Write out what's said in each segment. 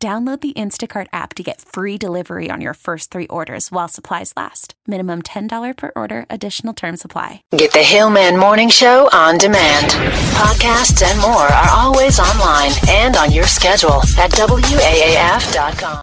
Download the Instacart app to get free delivery on your first three orders while supplies last. Minimum $10 per order, additional term supply. Get the Hillman Morning Show on demand. Podcasts and more are always online and on your schedule at WAAF.com.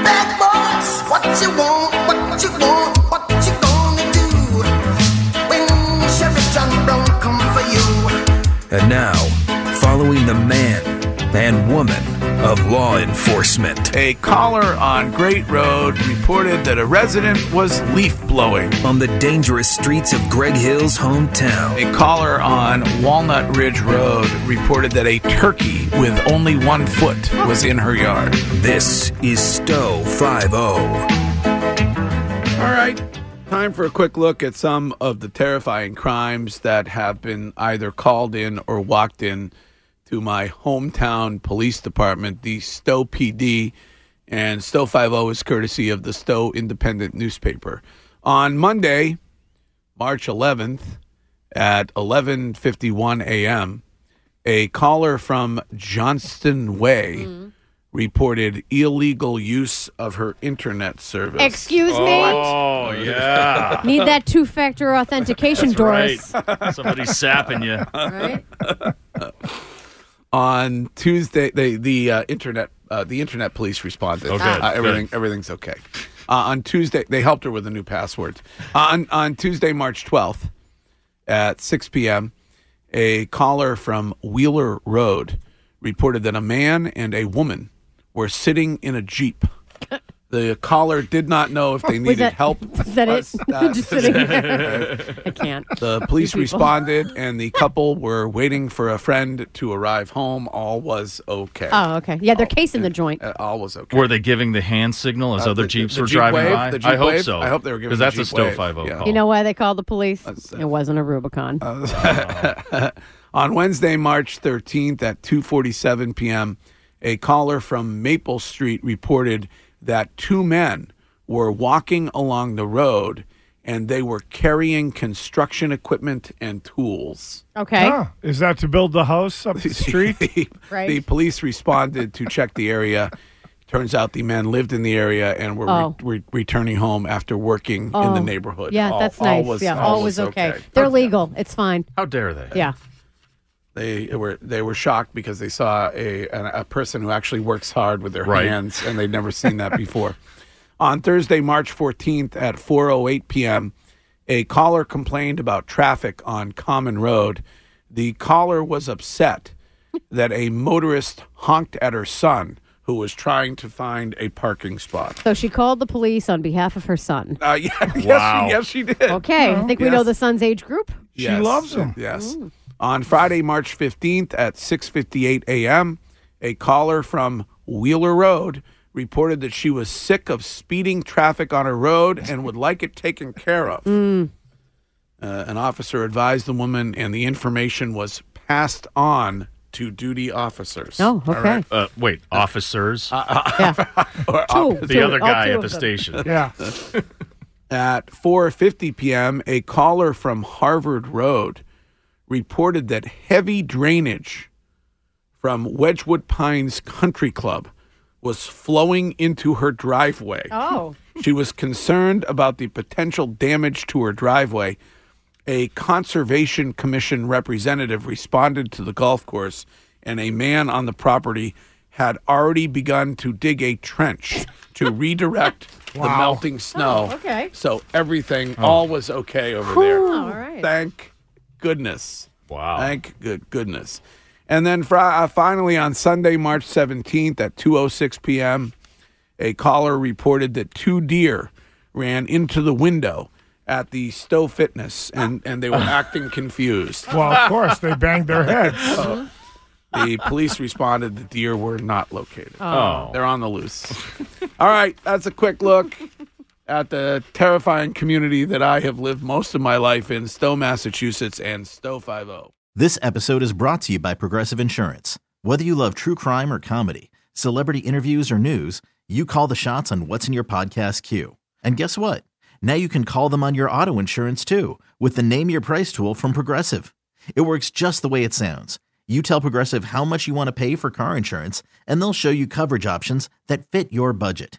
Bad boys, what you want, what you want, what you gonna do when Chevy John Brown come for you? And now, following the man and woman of law enforcement. A caller on Great Road reported that a resident was leaf blowing. On the dangerous streets of Greg Hill's hometown. A caller on Walnut Ridge Road reported that a turkey with only one foot was in her yard. This is Stow 5 All right. Time for a quick look at some of the terrifying crimes that have been either called in or walked in to my hometown police department, the Stow PD, and Stow 50 is courtesy of the Stow Independent newspaper. On Monday, March 11th at 11:51 a.m., a caller from Johnston Way hmm. reported illegal use of her internet service. Excuse me? Oh, oh yeah. Need that two factor authentication, Doris. Right. Somebody's sapping you. Right? On Tuesday, the the uh, internet uh, the internet police responded. Oh, good, Uh, good. everything everything's okay. Uh, on Tuesday, they helped her with a new password. on on Tuesday, March twelfth, at six p.m., a caller from Wheeler Road reported that a man and a woman were sitting in a jeep. The caller did not know if they needed that- help. was that it? Uh, Just sitting there. I can't. The police responded, and the couple were waiting for a friend to arrive home. All was okay. Oh, okay. Yeah, they're casing the joint. Uh, all was okay. Were they giving the hand signal as Uh, other the- Jeeps the were Jeep driving wave? by? The Jeep I hope wave? so. I hope they were giving because the that's a Jeep Stow wave. Five O Yeah. call. You know why they called the police? Uh, It wasn't a Rubicon. On Wednesday, March 13th at 2:47 p.m., a caller from Maple Street reported that two men were walking along the road and they were carrying construction equipment and tools. okay. Ah, is that to build the house up the street? the, Right. the police responded to check the area. Turns out the men lived in the area and were Oh. re- re- returning home after working in Oh. the neighborhood. Yeah, All- that's all nice. was- yeah, all all was was okay. They're legal. It's fine. How dare they? Yeah. They were they were shocked because they saw a an, a person who actually works hard with their Right. hands and they'd never seen that before. On Thursday, March 14th at 4:08 p.m., a caller complained about traffic on Common Road. The caller was upset that a motorist honked at her son who was trying to find a parking spot. So she called the police on behalf of her son. Uh, yeah, Wow. yes, she, yes, she did. Okay. I think we know the son's age group. She loves him. Yes. On Friday, March 15th at 6:58 a.m., a caller from Wheeler Road reported that she was sick of speeding traffic on her road and would like it taken care of. Mm. Uh, an officer advised the woman, and the information was passed on to duty officers. Oh, All okay. right? Uh, wait, officers. Yeah. Or Two. the two, other guy at the them. station. Yeah. At 4:50 p.m., a caller from Harvard Road reported that heavy drainage from Wedgewood Pines Country Club was flowing into her driveway. Oh. She was concerned about the potential damage to her driveway. A conservation commission representative responded to the golf course, and a man on the property had already begun to dig a trench to redirect the melting snow. Oh, okay. So everything, oh. all was okay over there. All right. Thank goodness. Wow. Thank good goodness. And then fri- uh, finally on Sunday, March 17th at 2:06 p.m., a caller reported that two deer ran into the window at the Stow Fitness and, and they were acting confused. Well, of course, they banged their heads. the police responded the deer were not located. Oh. They're on the loose. All right, that's a quick look at the terrifying community that I have lived most of my life in, Stow, Massachusetts, and Stow 50. This episode is brought to you by Progressive Insurance. Whether you love true crime or comedy, celebrity interviews or news, you call the shots on what's in your podcast queue. And guess what? Now you can call them on your auto insurance too with the Name Your Price tool from Progressive. It works just the way it sounds. You tell Progressive how much you want to pay for car insurance, and they'll show you coverage options that fit your budget.